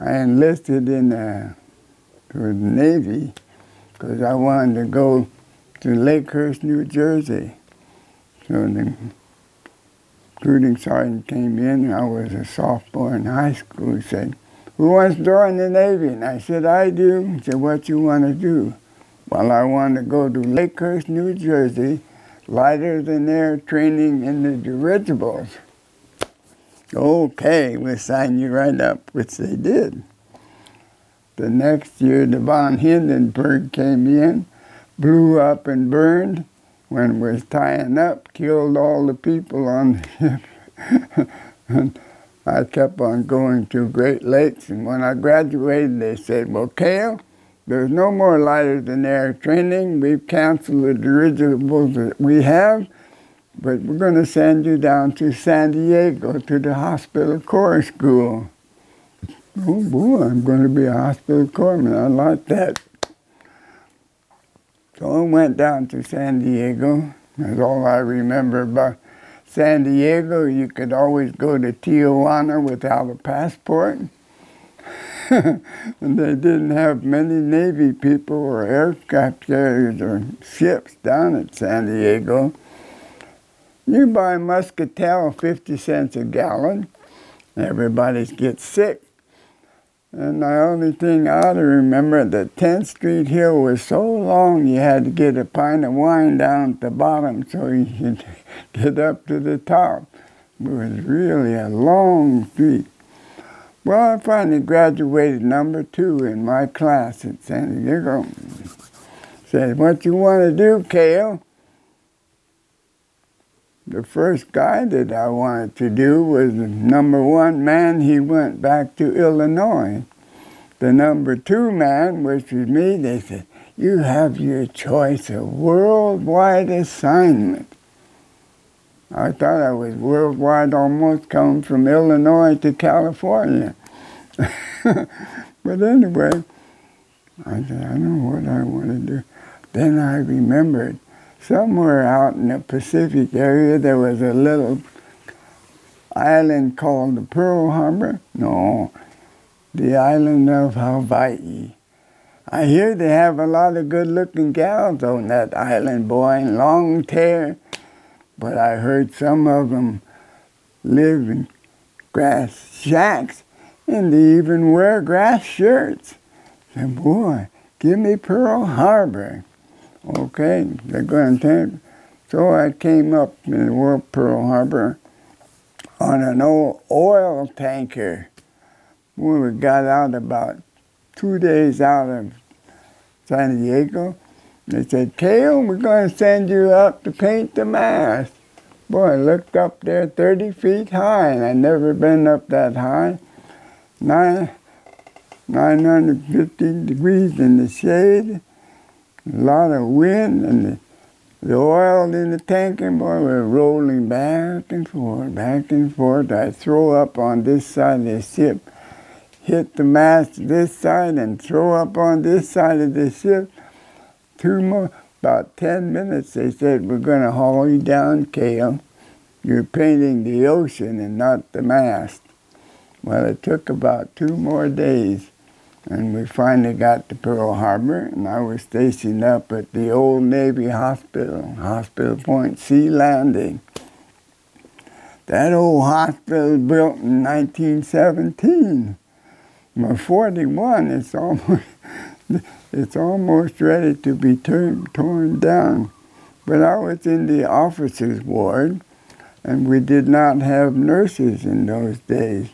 I enlisted in the, the Navy because I wanted to go to Lakehurst, New Jersey. So the recruiting sergeant came in. I was a sophomore in high school. He said, who wants to join the Navy? And I said, I do. He said, what you want to do? Well, I want to go to Lakehurst, New Jersey, lighter than air training in the dirigibles. Okay, we'll sign you right up, which they did. The next year, the von Hindenburg came in, blew up and burned. When it was tying up, killed all the people on the ship. and I kept on going to Great Lakes, and when I graduated, they said, well, Cale, there's no more lighter than air training. We've canceled the dirigibles that we have but we're going to send you down to San Diego to the hospital corps school. Oh boy, I'm going to be a hospital corpsman. I like that. So I went down to San Diego. That's all I remember about San Diego. You could always go to Tijuana without a passport. and they didn't have many Navy people or aircraft carriers or ships down at San Diego. You buy Muscatel 50 cents a gallon, everybody gets sick. And the only thing I ought to remember, the 10th Street Hill was so long you had to get a pint of wine down at the bottom so you could get up to the top. It was really a long street. Well, I finally graduated number two in my class at San Diego. Said, what you want to do, Cale? The first guy that I wanted to do was number one man, he went back to Illinois. The number two man, which was me, they said, you have your choice of worldwide assignment. I thought I was worldwide almost come from Illinois to California. but anyway, I said, I know what I want to do. Then I remembered somewhere out in the Pacific area there was a little island called the Pearl Harbor. No, the island of Hawaii. I hear they have a lot of good-looking gals on that island, boy, in long hair. But I heard some of them live in grass shacks, and they even wear grass shirts. Said, boy, give me Pearl Harbor. Okay, they're going to. So I came up in World Pearl Harbor on an old oil tanker. We got out about two days out of San Diego, they said, Cale, we're going to send you up to paint the mast. Boy, I looked up there 30 feet high, and I'd never been up that high. Nine, 950 degrees in the shade a lot of wind and the, the oil in the tank and boy we're rolling back and forth, back and forth. I throw up on this side of the ship, hit the mast this side and throw up on this side of the ship. Two more, about 10 minutes, they said, we're going to haul you down, Cale. You're painting the ocean and not the mast. Well, it took about two more days and we finally got to Pearl Harbor, and I was stationed up at the old Navy Hospital, Hospital Point Sea Landing. That old hospital was built in 1917. By 41, it's almost, it's almost ready to be torn, torn down. But I was in the officers' ward, and we did not have nurses in those days.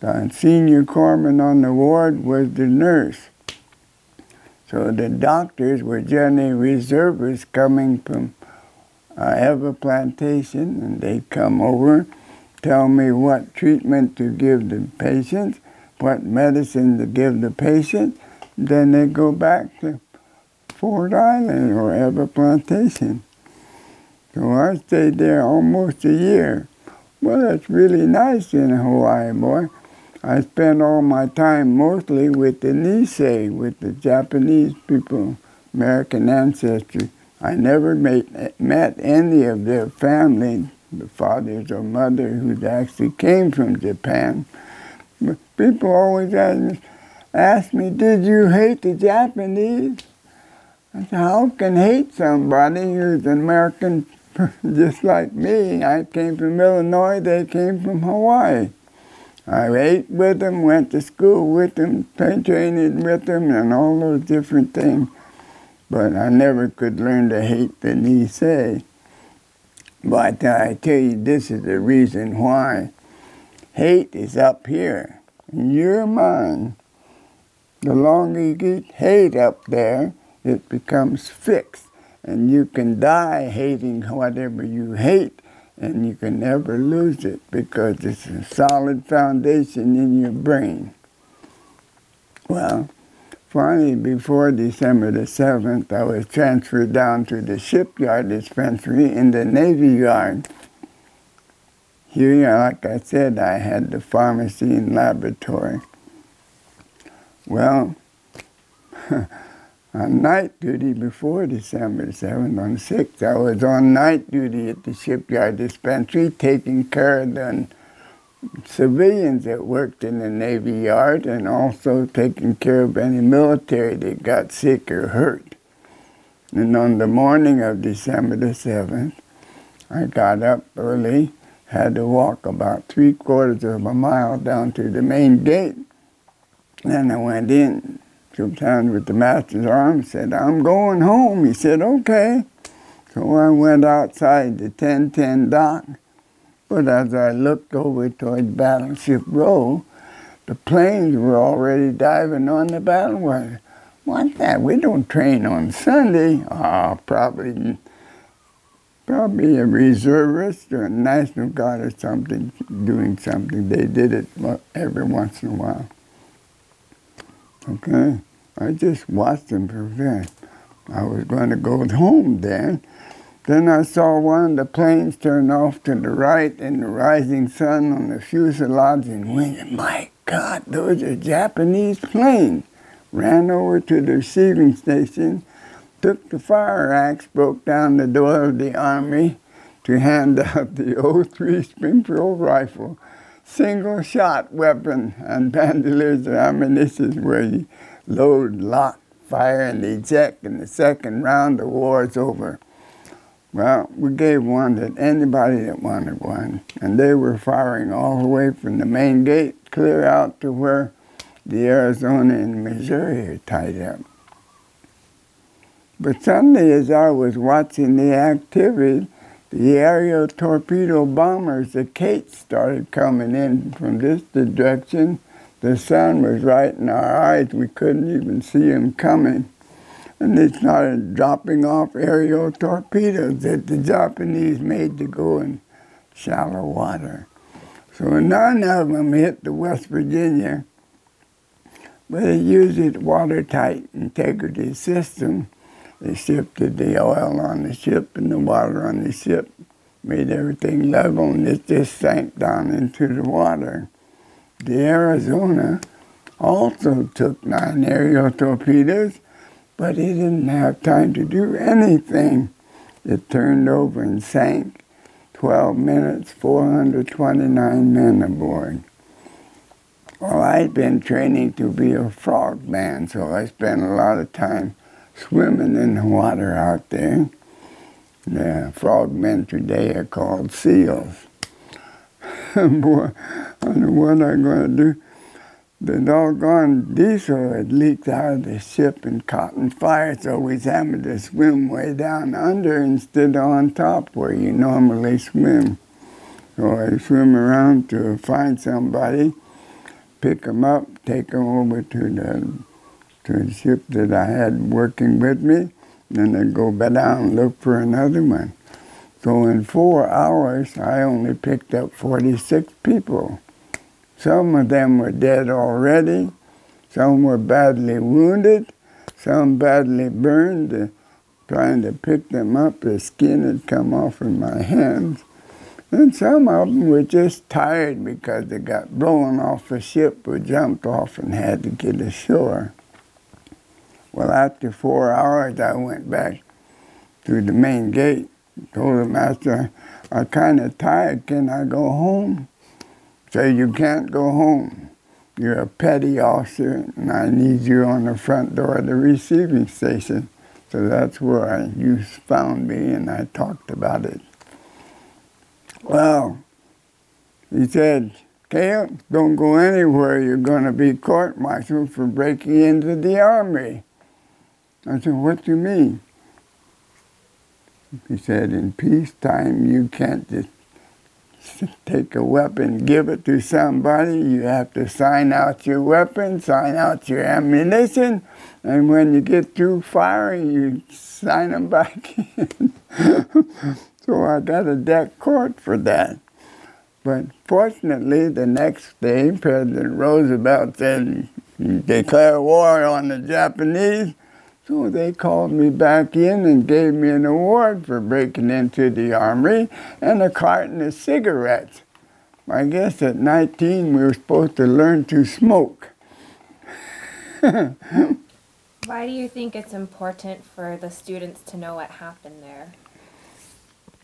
The senior corpsman on the ward was the nurse. So the doctors were generally reservists coming from uh, Ewa Plantation, and they'd come over, tell me what treatment to give the patient, what medicine to give the patient. Then they go back to Ford Island or Ewa Plantation. So I stayed there almost a year. Well, that's really nice in Hawaii, boy. I spent all my time mostly with the Nisei, with the Japanese people, American ancestry. I never met, met any of their family, the fathers or mother who actually came from Japan. But people always ask me, did you hate the Japanese? I said, how can hate somebody who's an American just like me? I came from Illinois, they came from Hawaii. I ate with them, went to school with them, trained with them, and all those different things. But I never could learn to hate the Nisei. But I tell you, this is the reason why. Hate is up here in your mind. The longer you get hate up there, it becomes fixed. And you can die hating whatever you hate, and you can never lose it because it's a solid foundation in your brain. Well, finally, before December the 7th, I was transferred down to the shipyard dispensary in the Navy Yard. Here, like I said, I had the pharmacy and laboratory. Well, on night duty before December 7th, on 6th, I was on night duty at the shipyard dispensary taking care of the civilians that worked in the Navy Yard and also taking care of any military that got sick or hurt. And on the morning of December the 7th, I got up early, had to walk about three quarters of a mile down to the main gate. Then I went in Sometimes with the master's arm, said, I'm going home. He said, okay. So I went outside the 1010 dock. But as I looked over toward Battleship Row, the planes were already diving on the battlewagon. What's that? We don't train on Sunday. Oh, probably, probably a reservist or a National Guard or something doing something. They did it every once in a while. Okay. I just watched them prevent. I was going to go home then. Then I saw one of the planes turn off to the right in the rising sun on the fuselage and went, my God, those are Japanese planes. Ran over to the receiving station, took the fire axe, broke down the door of the army to hand out the 03 Springfield rifle, single shot weapon and bandoliers of ammunition where you load, lock, fire, and eject. In the second round, the war is over. Well, we gave one to anybody that wanted one, and they were firing all the way from the main gate clear out to where the Arizona and Missouri are tied up. But suddenly, as I was watching the activity, the aerial torpedo bombers, the Kates, started coming in from this direction the sun was right in our eyes. We couldn't even see them coming. And they started dropping off aerial torpedoes that the Japanese made to go in shallow water. So none of them hit the West Virginia, but it used its watertight integrity system. They shifted the oil on the ship and the water on the ship, made everything level, and it just sank down into the water the Arizona also took nine aerial torpedoes, but it didn't have time to do anything. It turned over and sank. 12 minutes, 429 men aboard. Well, I'd been training to be a frogman, so I spent a lot of time swimming in the water out there. The frogmen today are called seals. Boy, I know what I'm going to do. The doggone diesel had leaked out of the ship and caught in fire, so we having to swim way down under instead of on top where you normally swim. So I swim around to find somebody, pick them up, take them over to the to the ship that I had working with me, then go back down and look for another one. So in four hours, I only picked up 46 people. Some of them were dead already, some were badly wounded, some badly burned. Uh, trying to pick them up, the skin had come off of my hands. And some of them were just tired because they got blown off the ship or jumped off and had to get ashore. After four hours, I went back to the main gate. Told the master, I'm kind of tired. Can I go home? Say, you can't go home. you're a petty officer, and I need you on the front door of the receiving station. So that's where I, you found me, and I talked about it. Well, he said, Cale, don't go anywhere. You're going to be court-martialed for breaking into the army. I said, what do you mean? He said, in peacetime, you can't just take a weapon, give it to somebody. You have to sign out your weapon, sign out your ammunition, and when you get through firing, you sign them back in. so I got a deck court for that. But fortunately, the next day, President Roosevelt said, declare war on the Japanese. So they called me back in and gave me an award for breaking into the armory and a carton of cigarettes. I guess at 19 we were supposed to learn to smoke. Why do you think it's important for the students to know what happened there?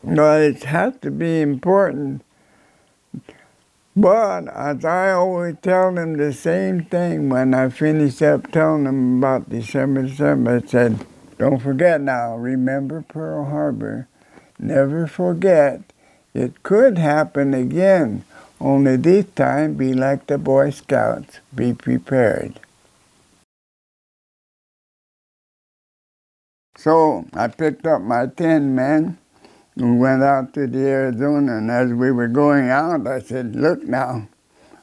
Well, it has to be important but as I always tell them the same thing when I finish up telling them about December 7th, I said, don't forget now, remember Pearl Harbor. Never forget, it could happen again, only this time be like the Boy Scouts, be prepared. So I picked up my 10 men we went out to the Arizona, and as we were going out, I said, Look now,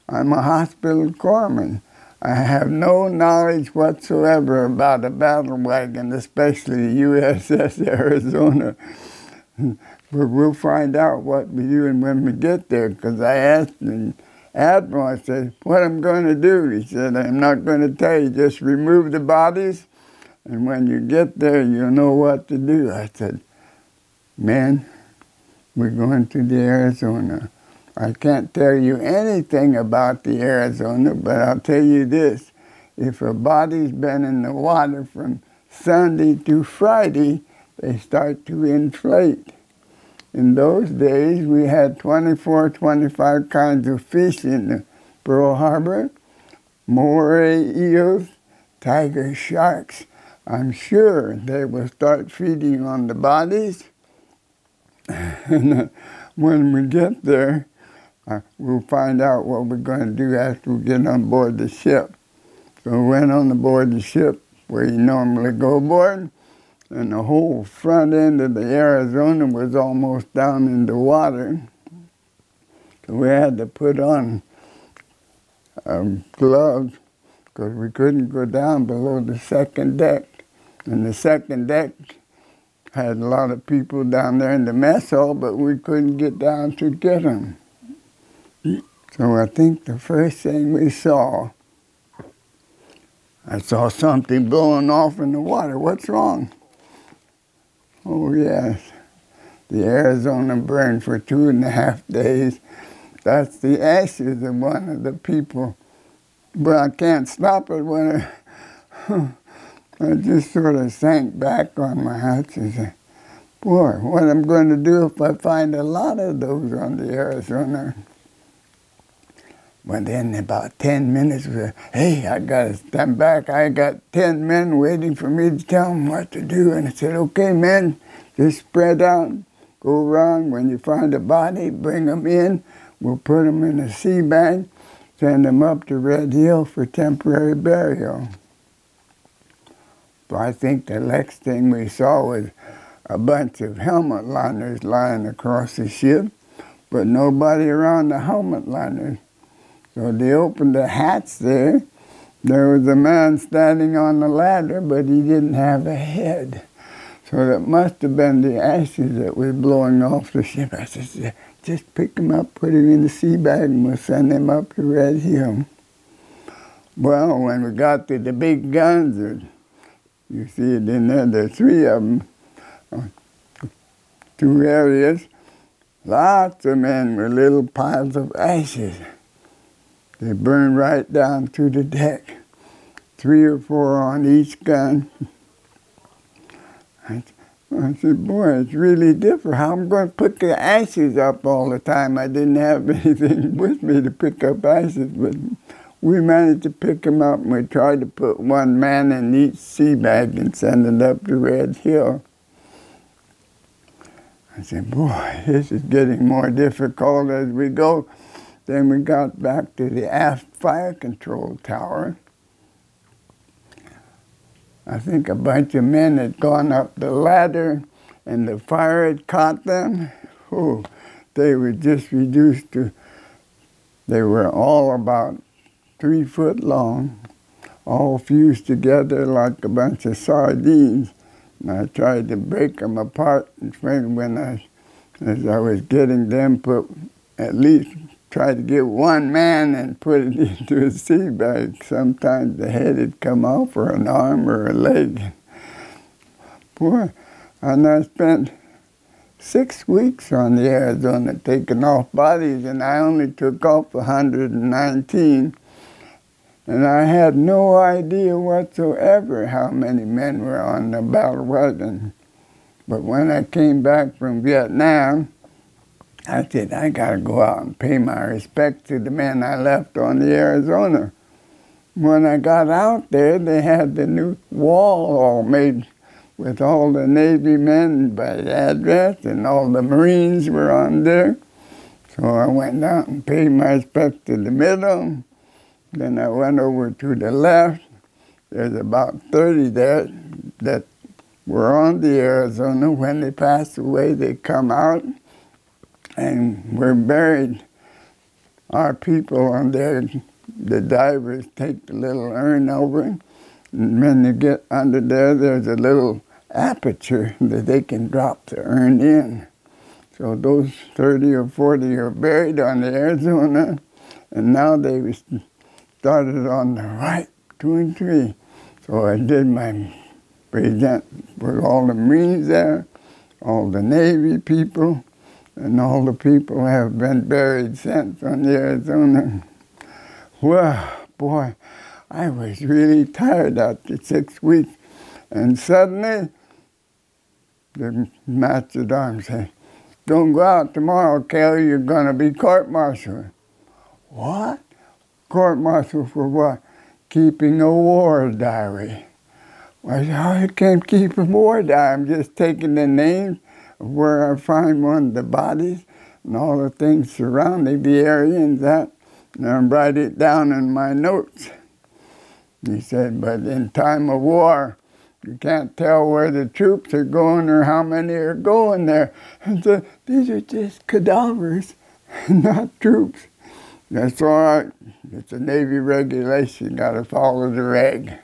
I'm a hospital corpsman. I have no knowledge whatsoever about a battle wagon, especially the USS Arizona. but we'll find out what we do when we get there, because I asked the Admiral, I said, what I'm going to do? He said, I'm not going to tell you, just remove the bodies, and when you get there, you'll know what to do. I said, man, we're going to the Arizona. I can't tell you anything about the Arizona, but I'll tell you this. If a body's been in the water from Sunday to Friday, they start to inflate. In those days, we had 24, 25 kinds of fish in Pearl Harbor, moray eels, tiger sharks. I'm sure they will start feeding on the bodies and uh, when we get there, uh, we'll find out what we're going to do after we get on board the ship. So we went on the board the ship where you normally go aboard, and the whole front end of the Arizona was almost down in the water. So we had to put on um, gloves because we couldn't go down below the second deck. And the second deck had a lot of people down there in the mess hall, but we couldn't get down to get them. So I think the first thing we saw, I saw something blowing off in the water. What's wrong? Oh, yes. The Arizona burned for two and a half days. That's the ashes of one of the people. But I can't stop it when it I just sort of sank back on my hatch and said, boy, what I'm going to do if I find a lot of those on the Arizona. But then about 10 minutes, hey, I got to stand back. I got 10 men waiting for me to tell them what to do. And I said, okay, men, just spread out, go around. When you find a body, bring them in. We'll put them in a sea bag, send them up to Red Hill for temporary burial. I think the next thing we saw was a bunch of helmet liners lying across the ship, but nobody around the helmet liners. So they opened the hatch there. There was a man standing on the ladder, but he didn't have a head. So that must have been the ashes that was blowing off the ship. I said, just pick him up, put him in the sea bag, and we'll send him up to Red Hill. Well, when we got to the big guns, you see it in there, there's three of them, uh, two areas. Lots of men with little piles of ashes. They burn right down to the deck. Three or four on each gun. I, I said, boy, it's really different. How am I going to put the ashes up all the time? I didn't have anything with me to pick up ashes, but we managed to pick him up and we tried to put one man in each sea bag and send it up to Red Hill. I said, boy, this is getting more difficult as we go. Then we got back to the aft fire control tower. I think a bunch of men had gone up the ladder and the fire had caught them. Oh, they were just reduced to, they were all about three foot long, all fused together like a bunch of sardines. And I tried to break them apart and when I, as I was getting them put, at least try to get one man and put it into a sea bag. Sometimes the head had come off or an arm or a leg. Boy, and I spent six weeks on the Arizona taking off bodies and I only took off 119 and I had no idea whatsoever how many men were on the battle wagon. But when I came back from Vietnam, I said, I got to go out and pay my respect to the men I left on the Arizona. When I got out there, they had the new wall all made with all the Navy men by address, and all the Marines were on there. So I went out and paid my respect to the middle, then I went over to the left. There's about 30 there that were on the Arizona. When they passed away, they come out and were buried. Our people on there, the divers take the little urn over, and when they get under there, there's a little aperture that they can drop the urn in. So those 30 or 40 are buried on the Arizona, and now they started on the right, two and three. So I did my present with all the Marines there, all the Navy people, and all the people have been buried since on the Arizona. Well, boy, I was really tired after six weeks. And suddenly, the master arms said, don't go out tomorrow, Kelly, you're going to be court-martialed. What? Court martial for what? Keeping a war diary. I said, oh, I can't keep a war diary. I'm just taking the names of where I find one of the bodies and all the things surrounding the area and that, and I write it down in my notes. He said, but in time of war, you can't tell where the troops are going or how many are going there. And these are just cadavers, not troops. That's all right. It's a Navy regulation. Got to follow the reg.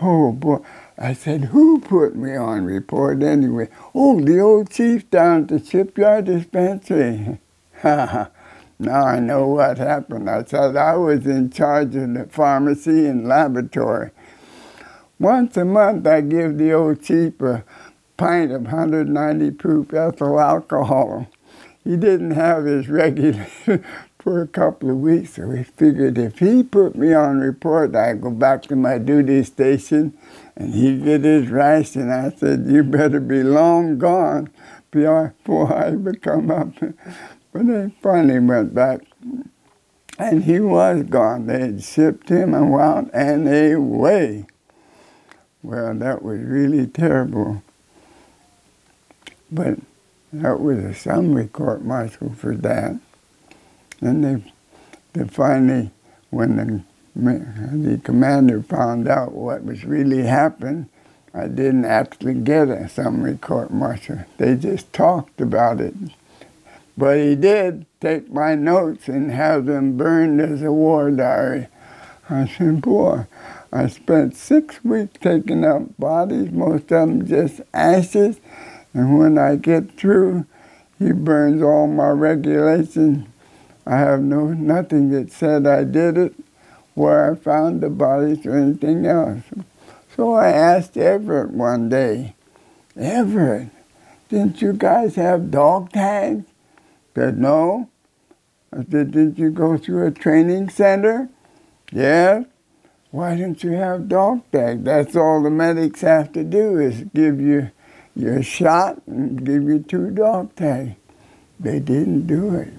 Oh boy. I said, who put me on report anyway? Oh, the old chief down at the shipyard dispensary. now I know what happened. I said I was in charge of the pharmacy and laboratory. Once a month I give the old chief a pint of 190 proof ethyl alcohol. He didn't have his regular for a couple of weeks. So we figured if he put me on report, I'd go back to my duty station and he'd get his ration. I said, you better be long gone before I come up. But they finally went back. And he was gone. They had shipped him out and away. Well, that was really terrible. But that was a summary court martial for that. And they, they finally, when the, the commander found out what was really happened, I didn't actually get a summary court martial. They just talked about it. But he did take my notes and have them burned as a war diary. I said, boy, I spent six weeks taking up bodies, most of them just ashes. And when I get through, he burns all my regulations I have no nothing that said I did it, where I found the bodies or anything else. So I asked Everett one day, Everett, didn't you guys have dog tags? Said, no. I said, didn't you go through a training center? Yeah. Why didn't you have dog tags? That's all the medics have to do is give you your shot and give you two dog tags. They didn't do it.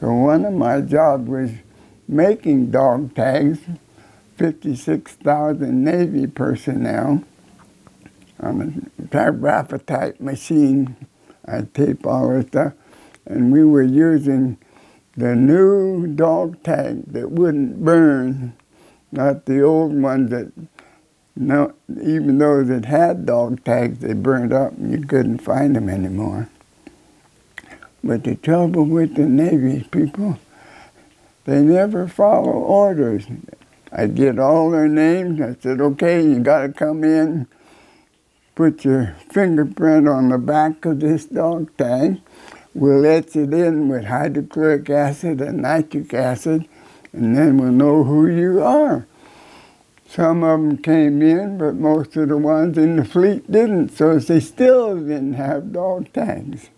So one of my jobs was making dog tags, 56,000 Navy personnel on a typewriter type machine. I tape all this stuff. And we were using the new dog tag that wouldn't burn, not the old ones that, no, even those that had dog tags, they burned up and you couldn't find them anymore. But the trouble with the Navy people, they never follow orders. I get all their names. I said, okay, you got to come in, put your fingerprint on the back of this dog tag. We'll etch it in with hydrochloric acid and nitric acid, and then we'll know who you are. Some of them came in, but most of the ones in the fleet didn't, so they still didn't have dog tags.